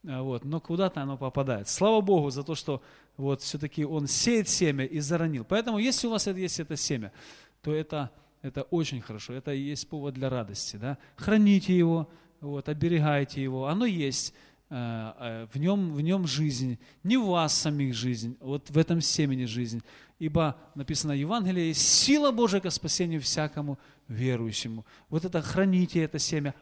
А, вот, но куда-то оно попадает. Слава Богу за то, что вот все-таки он сеет семя и заронил. Поэтому, если у вас есть это семя, то это, это очень хорошо, это и есть повод для радости. Да? Храните его, вот, оберегайте его, оно есть, э, э, в нем, в нем жизнь, не в вас самих жизнь, вот в этом семени жизнь. Ибо написано в Евангелии, сила Божия к спасению всякому верующему. Вот это храните это семя,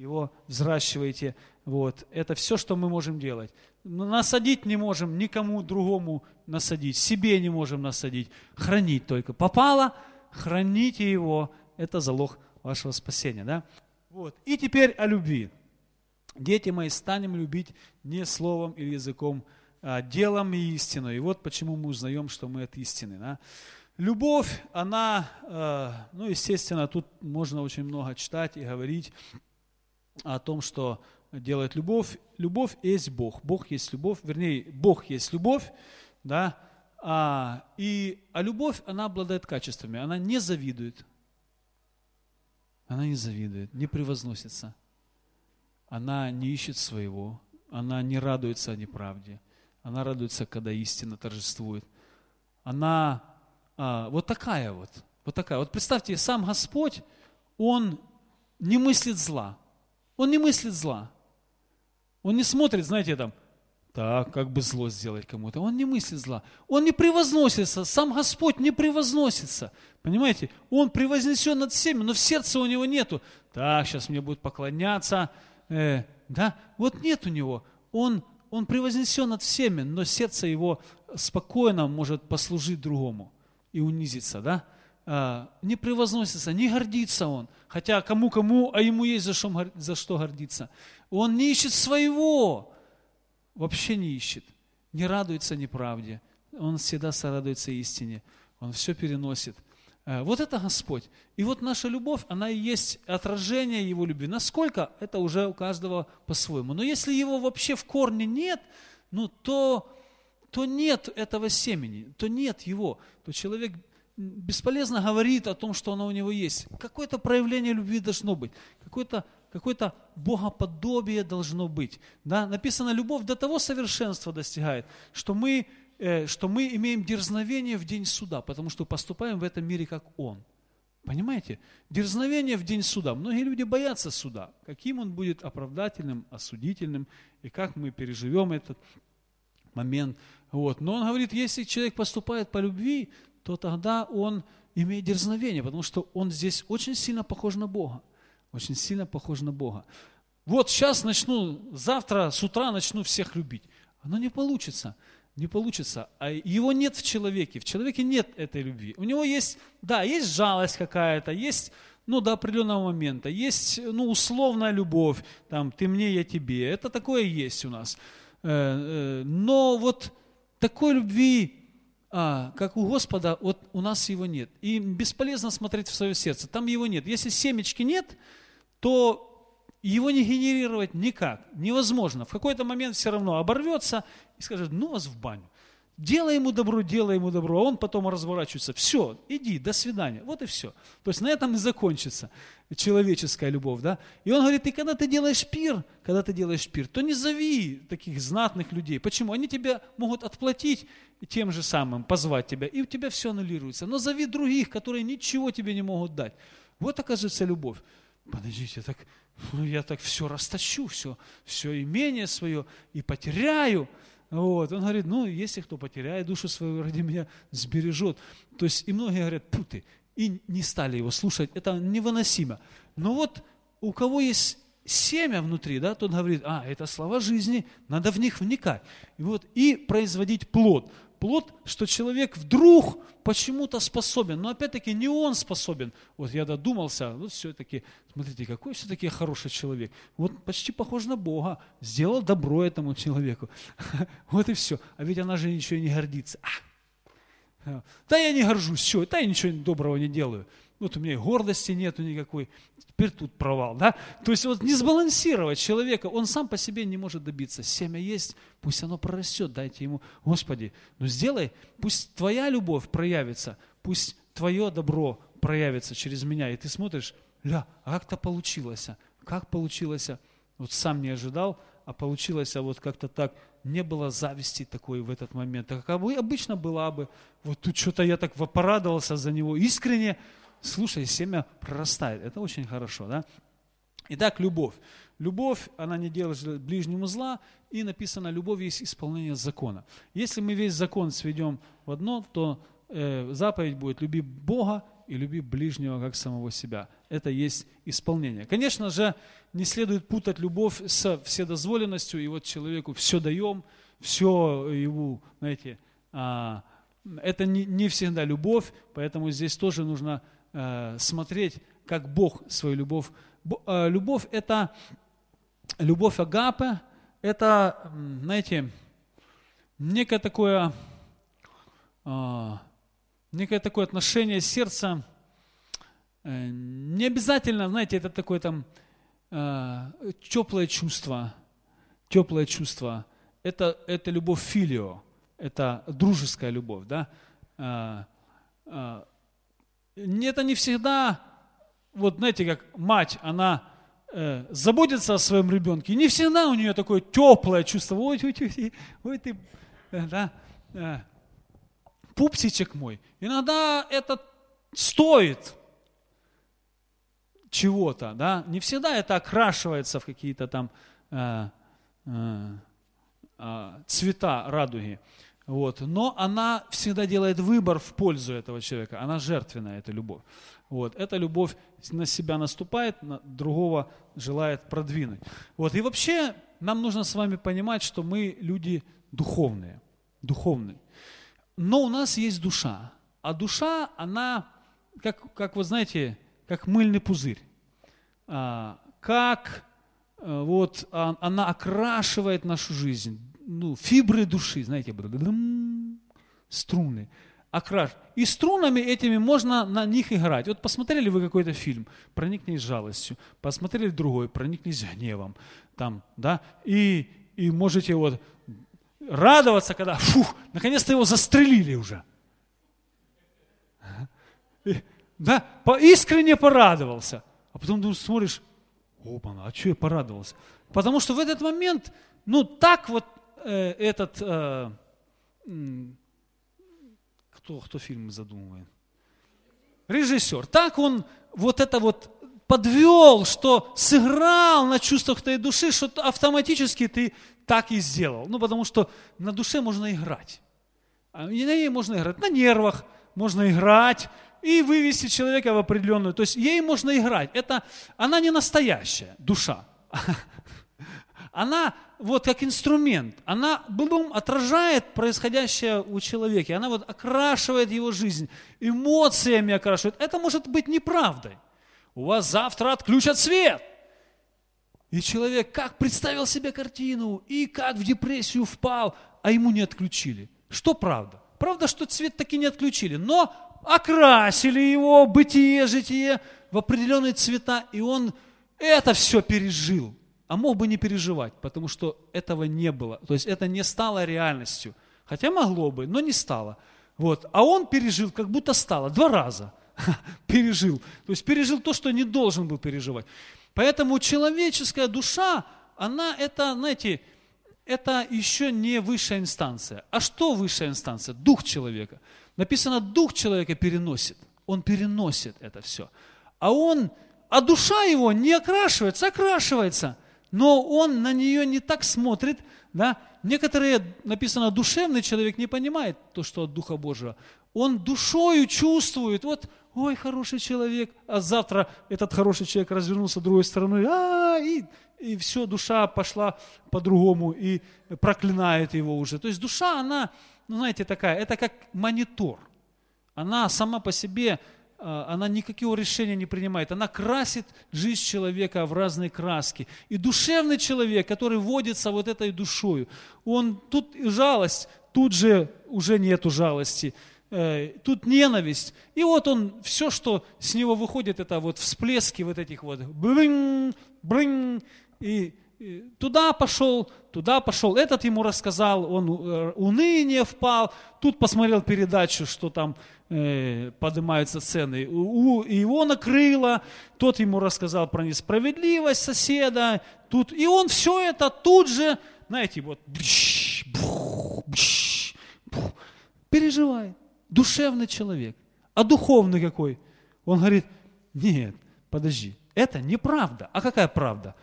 его взращивайте. Вот. Это все, что мы можем делать. Насадить не можем, никому другому насадить, себе не можем насадить. Хранить только. Попало, храните его. Это залог вашего спасения. Да? Вот. И теперь о любви. Дети мои, станем любить не словом или языком, а делом и истиной. И вот почему мы узнаем, что мы от истины. Да? Любовь, она, э, ну, естественно, тут можно очень много читать и говорить о том, что делает любовь? Любовь есть Бог. Бог есть любовь, вернее, Бог есть любовь, да, а, и, а любовь, она обладает качествами, она не завидует, она не завидует, не превозносится, она не ищет своего, она не радуется о неправде, она радуется, когда истина торжествует. Она а, вот такая вот, вот такая. Вот представьте, сам Господь, Он не мыслит зла. Он не мыслит зла. Он не смотрит, знаете, там, так, как бы зло сделать кому-то. Он не мыслит зла. Он не превозносится. Сам Господь не превозносится. Понимаете? Он превознесен над всеми, но в сердце у него нету. Так, сейчас мне будут поклоняться. Э, да? Вот нет у него. Он, он превознесен над всеми, но сердце его спокойно может послужить другому и унизиться. Да? А, не превозносится, не гордится он. Хотя кому-кому, а ему есть за что, за что гордиться. Он не ищет своего вообще не ищет, не радуется неправде, он всегда сорадуется истине, он все переносит. Э, вот это Господь. И вот наша любовь, она и есть отражение Его любви. Насколько, это уже у каждого по-своему. Но если его вообще в корне нет, ну то, то нет этого семени, то нет его, то человек бесполезно говорит о том, что оно у него есть. Какое-то проявление любви должно быть, какое-то какое-то богоподобие должно быть. Да? Написано, любовь до того совершенства достигает, что мы, э, что мы имеем дерзновение в день суда, потому что поступаем в этом мире, как Он. Понимаете? Дерзновение в день суда. Многие люди боятся суда. Каким он будет оправдательным, осудительным, и как мы переживем этот момент. Вот. Но он говорит, если человек поступает по любви, то тогда он имеет дерзновение, потому что он здесь очень сильно похож на Бога очень сильно похож на Бога. Вот сейчас начну, завтра с утра начну всех любить. Оно не получится, не получится. А его нет в человеке, в человеке нет этой любви. У него есть, да, есть жалость какая-то, есть, ну, до определенного момента, есть, ну, условная любовь, там, ты мне, я тебе. Это такое есть у нас. Э, э, но вот такой любви, а, как у Господа, вот у нас его нет. И бесполезно смотреть в свое сердце, там его нет. Если семечки нет, то его не генерировать никак, невозможно. В какой-то момент все равно оборвется и скажет, ну вас в баню. Делай ему добро, делай ему добро, а он потом разворачивается. Все, иди, до свидания. Вот и все. То есть на этом и закончится человеческая любовь. Да? И он говорит, и когда ты делаешь пир, когда ты делаешь пир, то не зови таких знатных людей. Почему? Они тебя могут отплатить тем же самым, позвать тебя, и у тебя все аннулируется. Но зови других, которые ничего тебе не могут дать. Вот оказывается любовь подождите, так, ну, я так все растащу, все, все имение свое и потеряю. Вот. Он говорит, ну, если кто потеряет душу свою ради меня, сбережет. То есть, и многие говорят, путы, и не стали его слушать, это невыносимо. Но вот у кого есть семя внутри, да, тот говорит, а, это слова жизни, надо в них вникать. И вот, и производить плод плод, что человек вдруг почему-то способен. Но опять-таки не он способен. Вот я додумался, вот все-таки, смотрите, какой все-таки хороший человек. Вот почти похож на Бога. Сделал добро этому человеку. (laughs) Вот и все. А ведь она же ничего не гордится. А! Да я не горжусь, все, да я ничего доброго не делаю вот у меня и гордости нету никакой, теперь тут провал, да? То есть вот не сбалансировать человека, он сам по себе не может добиться. Семя есть, пусть оно прорастет, дайте ему, Господи, ну сделай, пусть твоя любовь проявится, пусть твое добро проявится через меня, и ты смотришь, ля, а как-то получилось, а? как получилось, а? вот сам не ожидал, а получилось а вот как-то так, не было зависти такой в этот момент, так как обычно была бы, вот тут что-то я так порадовался за него искренне, слушай, семя прорастает. Это очень хорошо, да? Итак, любовь. Любовь, она не делает ближнему зла, и написано, любовь есть исполнение закона. Если мы весь закон сведем в одно, то э, заповедь будет «люби Бога и люби ближнего, как самого себя». Это есть исполнение. Конечно же, не следует путать любовь с вседозволенностью, и вот человеку все даем, все его, знаете, а, это не, не всегда любовь, поэтому здесь тоже нужно Э, смотреть, как Бог свою любовь. Э, любовь – это любовь Агапы, это, знаете, некое такое, э, некое такое отношение сердца, не обязательно, знаете, это такое там э, теплое чувство, теплое чувство, это, это любовь филио, это дружеская любовь, да. Э, э, это не всегда, вот знаете, как мать, она э, заботится о своем ребенке, не всегда у нее такое теплое чувство, ой, ой, ой, ой ты, э, да, э, пупсичек мой. Иногда это стоит чего-то, да, не всегда это окрашивается в какие-то там э, э, э, цвета радуги. Вот. Но она всегда делает выбор в пользу этого человека. Она жертвенная, эта любовь. Вот. Эта любовь на себя наступает, на другого желает продвинуть. Вот. И вообще нам нужно с вами понимать, что мы люди духовные. Духовные. Но у нас есть душа. А душа, она, как, как вы знаете, как мыльный пузырь. А, как а, вот а, она окрашивает нашу жизнь ну, фибры души, знаете, струны, окраш. И струнами этими можно на них играть. Вот посмотрели вы какой-то фильм, проникнись жалостью, посмотрели другой, проникнись гневом, там, да, и, и можете вот радоваться, когда, фух, наконец-то его застрелили уже. Да, по, искренне порадовался. А потом ты смотришь, опа, а что я порадовался? Потому что в этот момент, ну так вот э, этот, э, кто, кто фильмы задумывает? Режиссер. Так он вот это вот подвел, что сыграл на чувствах твоей души, что автоматически ты так и сделал. Ну, потому что на душе можно играть. А на ней можно играть на нервах, можно играть и вывести человека в определенную. То есть ей можно играть. Это, она не настоящая душа. (laughs) Она вот как инструмент, она бум, отражает происходящее у человека, она вот окрашивает его жизнь, эмоциями окрашивает. Это может быть неправдой. У вас завтра отключат свет. И человек как представил себе картину, и как в депрессию впал, а ему не отключили. Что правда? Правда, что цвет таки не отключили, но окрасили его бытие, житие в определенные цвета, и он это все пережил а мог бы не переживать, потому что этого не было. То есть это не стало реальностью. Хотя могло бы, но не стало. Вот. А он пережил, как будто стало, два раза (laughs) пережил. То есть пережил то, что не должен был переживать. Поэтому человеческая душа, она это, знаете, это еще не высшая инстанция. А что высшая инстанция? Дух человека. Написано, дух человека переносит. Он переносит это все. А он, а душа его не окрашивается, окрашивается – но он на нее не так смотрит, да. Некоторые, написано, душевный человек не понимает то, что от Духа Божьего. Он душою чувствует, вот, ой, хороший человек, а завтра этот хороший человек развернулся другой стороной, а, и, и все, душа пошла по-другому и проклинает его уже. То есть душа, она, ну, знаете, такая, это как монитор. Она сама по себе она никакого решения не принимает. Она красит жизнь человека в разные краски. И душевный человек, который водится вот этой душою, он тут жалость, тут же уже нету жалости, э, тут ненависть. И вот он, все, что с него выходит, это вот всплески вот этих вот брынь, брынь, и туда пошел, туда пошел, этот ему рассказал, он э, уныние впал, тут посмотрел передачу, что там э, поднимаются цены, у, его накрыло, тот ему рассказал про несправедливость соседа, тут, и он все это тут же, знаете, вот бш, бух, бш, бух, переживает, душевный человек, а духовный какой? Он говорит, нет, подожди, это неправда, а какая правда?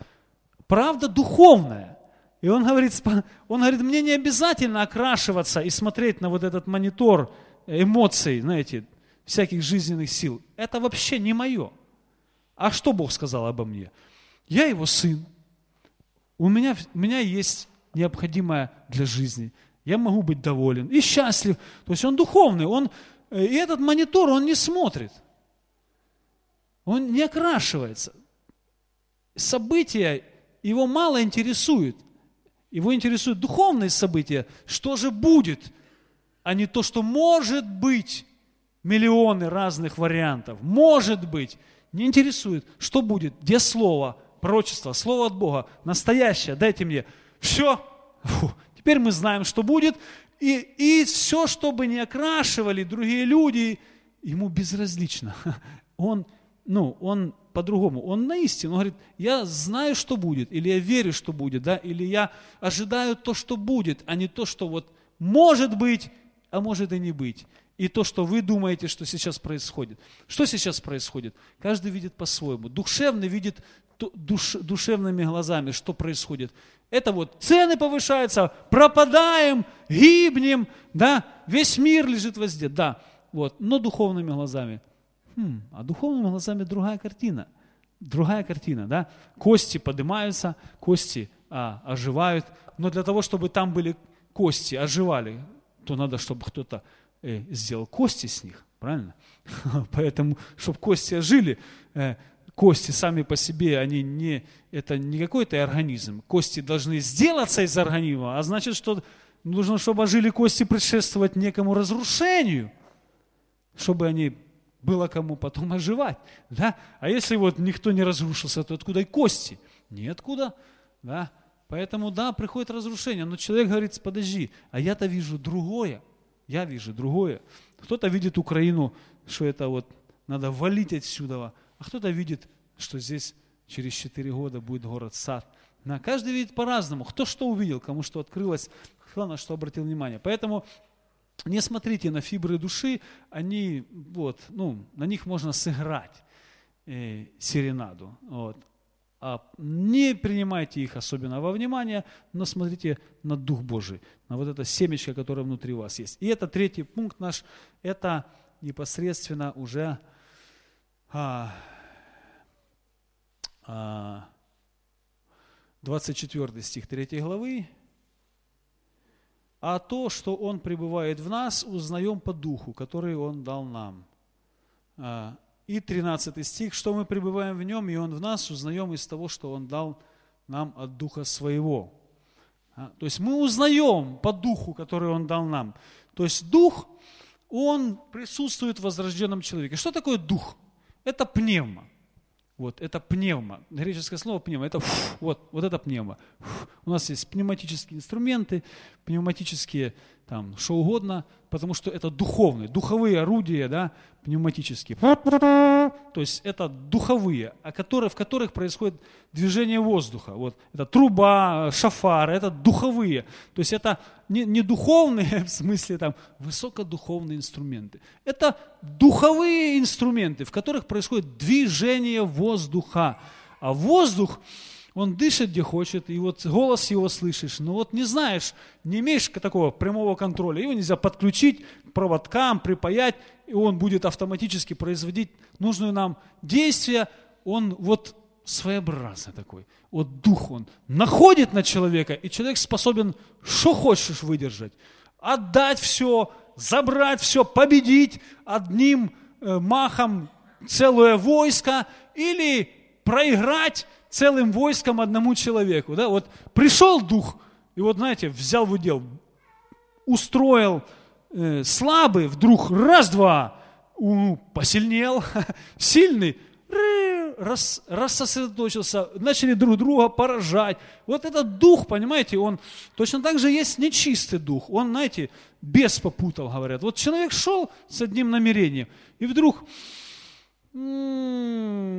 Правда духовная. И он говорит, он говорит, мне не обязательно окрашиваться и смотреть на вот этот монитор эмоций, знаете, всяких жизненных сил. Это вообще не мое. А что Бог сказал обо мне? Я его сын. У меня, у меня есть необходимое для жизни. Я могу быть доволен и счастлив. То есть он духовный. Он, э, и этот монитор, он не смотрит. Он не окрашивается. События его мало интересует. Его интересуют духовные события, что же будет, а не то, что может быть миллионы разных вариантов. Может быть. Не интересует, что будет, где слово, пророчество, слово от Бога, настоящее, дайте мне. Все, Фу, теперь мы знаем, что будет. И, и все, что бы не окрашивали другие люди, ему безразлично. (laughs) Он, ну, он по-другому. Он на истину. Он говорит, я знаю, что будет, или я верю, что будет, да, или я ожидаю то, что будет, а не то, что вот может быть, а может и не быть. И то, что вы думаете, что сейчас происходит. Что сейчас происходит? Каждый видит по-своему. Душевный видит душ, душевными глазами, что происходит. Это вот цены повышаются, пропадаем, гибнем, да, весь мир лежит везде, да, вот, но духовными глазами – Хм, а духовными глазами другая картина. Другая картина, да? Кости поднимаются, кости а, оживают. Но для того, чтобы там были кости, оживали, то надо, чтобы кто-то э, сделал кости с них, правильно? (laughs) Поэтому, чтобы кости ожили, э, кости сами по себе, они не, это не какой-то организм. Кости должны сделаться из организма, а значит, что нужно, чтобы ожили кости, предшествовать некому разрушению, чтобы они было кому потом оживать. Да? А если вот никто не разрушился, то откуда и кости? Ниоткуда. Да? Поэтому, да, приходит разрушение, но человек говорит, подожди, а я-то вижу другое. Я вижу другое. Кто-то видит Украину, что это вот надо валить отсюда, а кто-то видит, что здесь через 4 года будет город-сад. Да, каждый видит по-разному. Кто что увидел, кому что открылось, кто на что обратил внимание. Поэтому не смотрите на фибры души, они, вот, ну, на них можно сыграть э, серенаду. Вот. А не принимайте их особенно во внимание, но смотрите на Дух Божий, на вот это семечко, которое внутри вас есть. И это третий пункт наш, это непосредственно уже а, а, 24 стих 3 главы, а то, что Он пребывает в нас, узнаем по духу, который Он дал нам. А, и 13 стих, что мы пребываем в Нем, и Он в нас, узнаем из того, что Он дал нам от Духа Своего. А, то есть мы узнаем по Духу, который Он дал нам. То есть Дух, Он присутствует в возрожденном человеке. Что такое Дух? Это пневма. Вот, это пневма. Греческое слово пневма. Это фу, вот, вот это пневма. Фу. У нас есть пневматические инструменты, пневматические, там, что угодно, потому что это духовные, духовые орудия, да, пневматические. То есть это духовые, а которые, в которых происходит движение воздуха. Вот, это труба, шафар, это духовые. То есть это не, не духовные, (laughs) в смысле там, высокодуховные инструменты. Это духовые инструменты, в которых происходит движение воздуха. А воздух, он дышит где хочет, и вот голос его слышишь, но вот не знаешь, не имеешь такого прямого контроля, его нельзя подключить к проводкам, припаять, и он будет автоматически производить нужное нам действие, он вот своеобразный такой. Вот дух он находит на человека, и человек способен что хочешь выдержать. Отдать все, забрать все, победить одним э, махом целое войско или проиграть целым войском одному человеку. Да? Вот пришел дух, и вот, знаете, взял в удел, устроил э, слабый, вдруг раз-два, посильнел, (laughs) сильный, рас, рассосредоточился, начали друг друга поражать. Вот этот дух, понимаете, он точно так же есть нечистый дух. Он, знаете, без попутал, говорят. Вот человек шел с одним намерением, и вдруг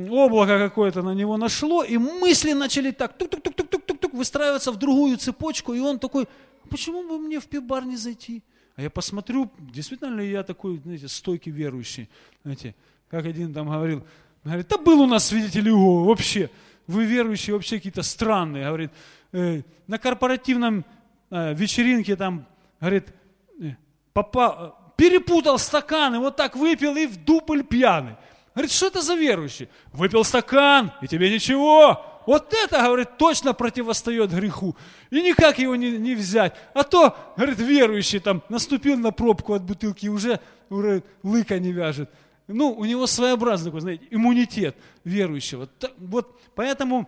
облако какое-то на него нашло, и мысли начали так тук-тук-тук-тук-тук-тук выстраиваться в другую цепочку, и он такой, почему бы мне в пивбар не зайти? А я посмотрю, действительно ли я такой, знаете, стойкий верующий, знаете, как один там говорил, говорит, да был у нас свидетель Иеговы, вообще, вы верующие вообще какие-то странные, говорит, э, на корпоративном э, вечеринке там, говорит, э, папа, перепутал стаканы, вот так выпил и в дупль пьяный. Говорит, что это за верующий? Выпил стакан, и тебе ничего. Вот это, говорит, точно противостоит греху. И никак его не, не взять. А то, говорит, верующий там наступил на пробку от бутылки и уже, уже лыка не вяжет. Ну, у него своеобразный такой, знаете, иммунитет верующего. Вот поэтому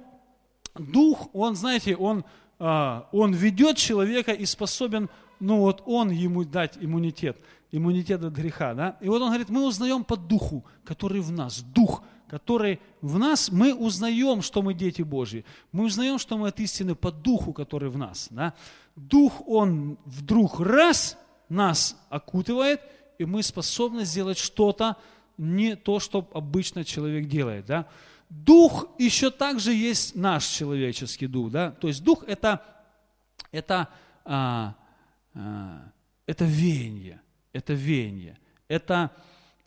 дух, он, знаете, он, а, он ведет человека и способен, ну вот он ему дать иммунитет иммунитет от греха. Да? И вот он говорит, мы узнаем по духу, который в нас, дух, который в нас, мы узнаем, что мы дети Божьи. Мы узнаем, что мы от истины по духу, который в нас. Да? Дух, он вдруг раз нас окутывает, и мы способны сделать что-то, не то, что обычно человек делает. Да? Дух еще также есть наш человеческий дух. Да? То есть дух это, это, а, это веяние. Это веяние. Это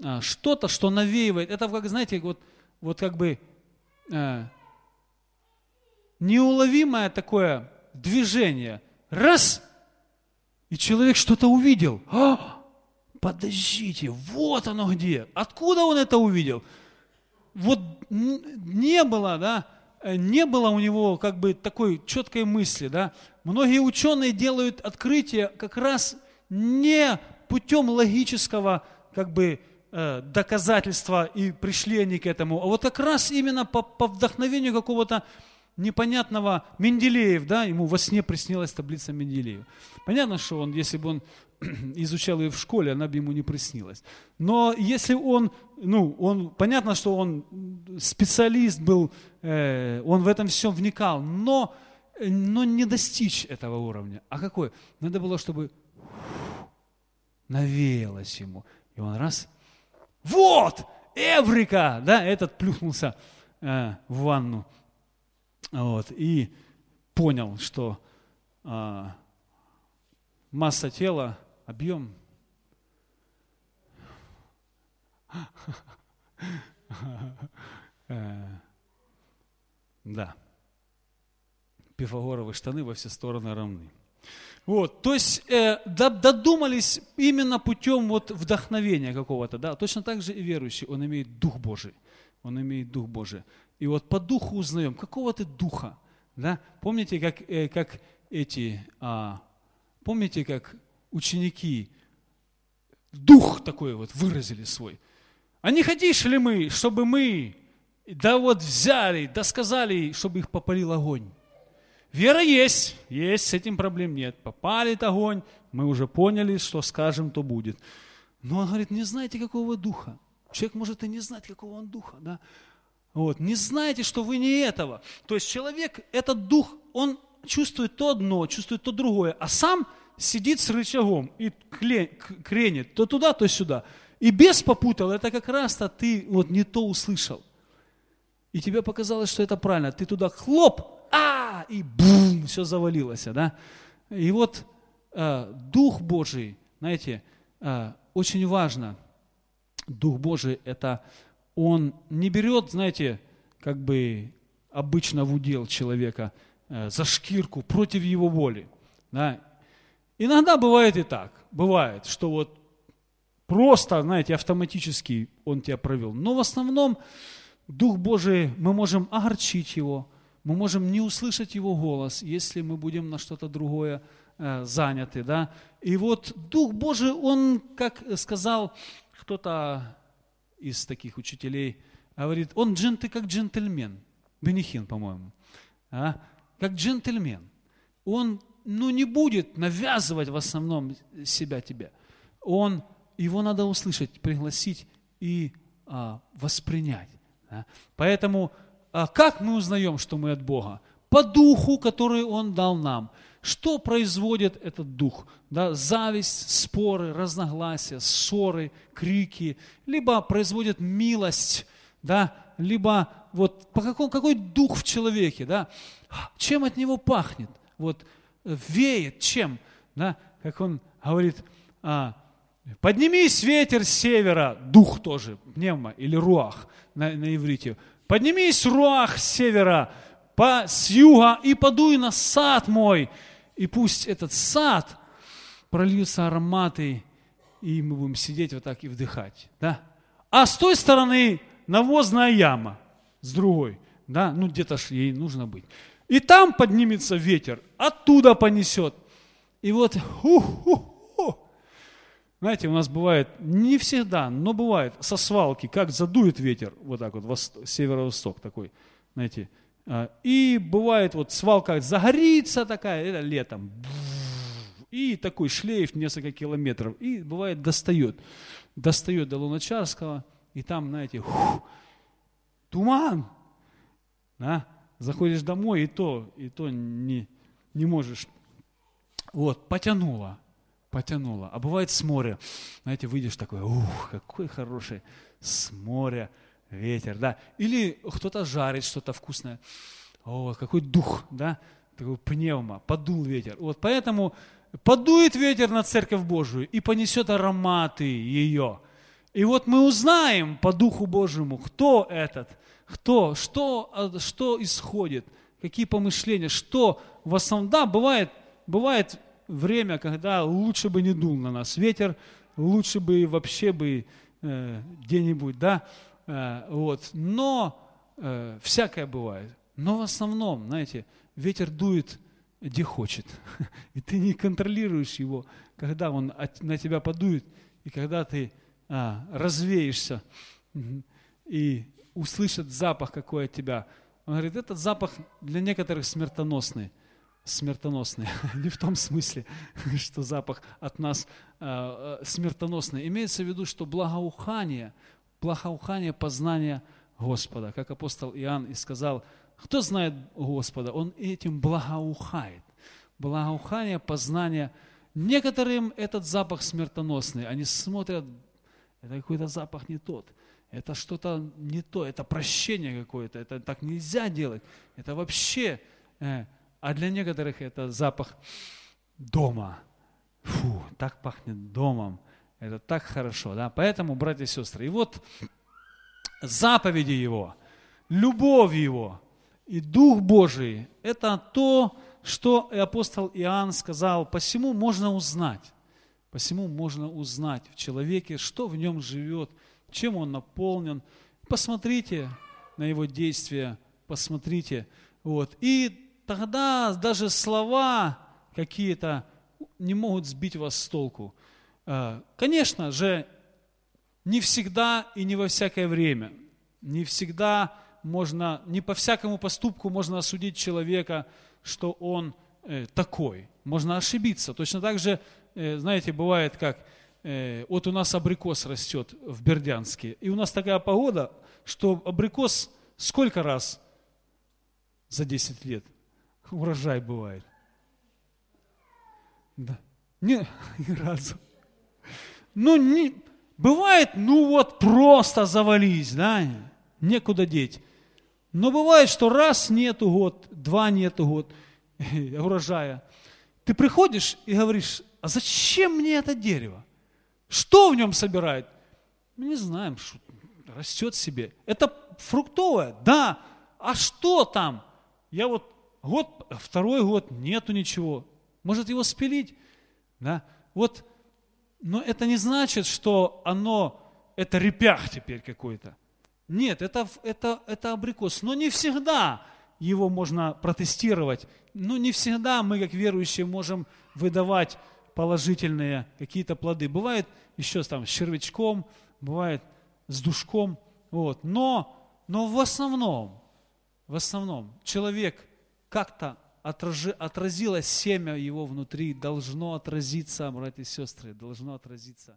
а, что-то, что навеивает. Это, как знаете, вот, вот как бы а, неуловимое такое движение. Раз, и человек что-то увидел. А, подождите, вот оно где. Откуда он это увидел? Вот не было, да, не было у него как бы такой четкой мысли, да. Многие ученые делают открытие как раз не путем логического как бы э, доказательства и пришли они к этому, а вот как раз именно по, по вдохновению какого-то непонятного Менделеев, да, ему во сне приснилась таблица Менделеева. Понятно, что он, если бы он (clears throat) изучал ее в школе, она бы ему не приснилась. Но если он, ну, он, понятно, что он специалист был, э, он в этом всем вникал, но, но не достичь этого уровня. А какой? Надо было, чтобы навеялось ему. И он раз, вот, Эврика, да, этот плюхнулся э, в ванну, вот, и понял, что э, масса тела, объем. (laughs) Э, да. Пифагоровые штаны во все стороны равны. Вот, то есть э, додумались именно путем вот вдохновения какого-то, да, точно так же и верующий, он имеет Дух Божий, он имеет Дух Божий. И вот по Духу узнаем, какого ты Духа, да, помните, как, э, как эти, а, помните, как ученики Дух такой вот выразили свой. А не хотишь ли мы, чтобы мы, да вот взяли, да сказали, чтобы их попалил огонь? Вера есть, есть, с этим проблем нет. Попалит огонь, мы уже поняли, что скажем, то будет. Но он говорит, не знаете, какого духа. Человек может и не знать, какого он духа. Да? Вот. Не знаете, что вы не этого. То есть человек, этот дух, он чувствует то одно, чувствует то другое, а сам сидит с рычагом и кренит то туда, то сюда. И без попутал, это как раз-то ты вот не то услышал. И тебе показалось, что это правильно. Ты туда хлоп, а, и бум, все завалилось, да. И вот э, Дух Божий, знаете, э, очень важно, Дух Божий это, он не берет, знаете, как бы обычно в удел человека э, за шкирку против его воли, да. Иногда бывает и так, бывает, что вот просто, знаете, автоматически он тебя провел. Но в основном Дух Божий, мы можем огорчить его, мы можем не услышать Его голос, если мы будем на что-то другое э, заняты. Да? И вот Дух Божий, Он, как сказал кто-то из таких учителей, говорит, он дженты как джентльмен, Бенихин, по-моему, а? как джентльмен. Он ну, не будет навязывать в основном себя тебе. Он, его надо услышать, пригласить и а, воспринять. Да? Поэтому а как мы узнаем, что мы от Бога? По духу, который Он дал нам. Что производит этот дух? Да, зависть, споры, разногласия, ссоры, крики, либо производит милость, да, либо вот по какому, какой дух в человеке, да, чем от него пахнет, вот веет, чем, да, как он говорит, а, поднимись ветер с севера, дух тоже, пневма или руах на, на иврите, Поднимись, руах с севера, по, с юга, и подуй на сад мой. И пусть этот сад прольются ароматы, и мы будем сидеть вот так и вдыхать. Да? А с той стороны навозная яма, с другой. Да? Ну, где-то ж ей нужно быть. И там поднимется ветер, оттуда понесет. И вот, ху-ху, знаете, у нас бывает, не всегда, но бывает со свалки, как задует ветер, вот так вот, северо-восток такой, знаете. А, и бывает вот свалка загорится такая, это летом, и такой шлейф несколько километров, и бывает достает, достает до Луначарского, и там, знаете, туман. Да? Заходишь домой, и то, и то не, не можешь. Вот, потянуло, потянуло. А бывает с моря. Знаете, выйдешь такой, ух, какой хороший с моря ветер, да. Или кто-то жарит что-то вкусное. О, какой дух, да, такой пневма, подул ветер. Вот поэтому подует ветер на Церковь Божию и понесет ароматы ее. И вот мы узнаем по Духу Божьему, кто этот, кто, что, а, что исходит, какие помышления, что в основном, да, бывает, бывает время, когда лучше бы не дул на нас ветер, лучше бы вообще бы э, где-нибудь, да, э, вот, но э, всякое бывает. Но в основном, знаете, ветер дует где хочет. (laughs) И ты не контролируешь его, когда он на тебя подует, и когда ты а, развеешься, и услышат запах какой от тебя. Он говорит, этот запах для некоторых смертоносный. Смертоносный. (laughs) Не в том смысле, (laughs) что запах от нас а, а, смертоносный. Имеется в виду, что благоухание, благоухание познания Господа. Как апостол Иоанн и сказал, кто знает Господа, он этим благоухает. Благоухание, познание. Некоторым этот запах смертоносный. Они смотрят, это какой-то запах не тот. Это что-то не то, это прощение какое-то, это так нельзя делать. Это вообще, э, а для некоторых это запах дома. Фу, так пахнет домом. Это так хорошо, да. Поэтому, братья и сестры, и вот заповеди Его, любовь Его, и Дух Божий – это то, что апостол Иоанн сказал, посему можно узнать, посему можно узнать в человеке, что в нем живет, чем он наполнен. Посмотрите на его действия, посмотрите. Вот. И тогда даже слова какие-то не могут сбить вас с толку. А, конечно же, не всегда и не во всякое время, не всегда можно, не по всякому поступку можно осудить человека, что он э, такой. Можно ошибиться. Точно так же, э, знаете, бывает как, э, вот у нас абрикос растет в Бердянске, и у нас такая погода, что абрикос сколько раз за 10 лет (laughs) урожай бывает? Да. Не, (laughs) ни разу. Ну, не, бывает, ну вот просто завались, да, некуда деть. Но бывает, что раз нету год, два нету год (laughs) урожая. Ты приходишь и говоришь, а зачем мне это дерево? Что в нем собирает? Мы не знаем, что растет себе. Это фруктовое, да. А что там? Я вот год, второй год нету ничего. Может его спилить? Да? Вот, но это не значит, что оно, это репях теперь какой-то. Нет, это, это, это абрикос. Но не всегда его можно протестировать. Но не всегда мы, как верующие, можем выдавать положительные какие-то плоды. Бывает еще там с червячком, бывает с душком. Вот. Но, но в основном, в основном человек как-то отражи, отразилось семя его внутри, должно отразиться, братья и сестры, должно отразиться.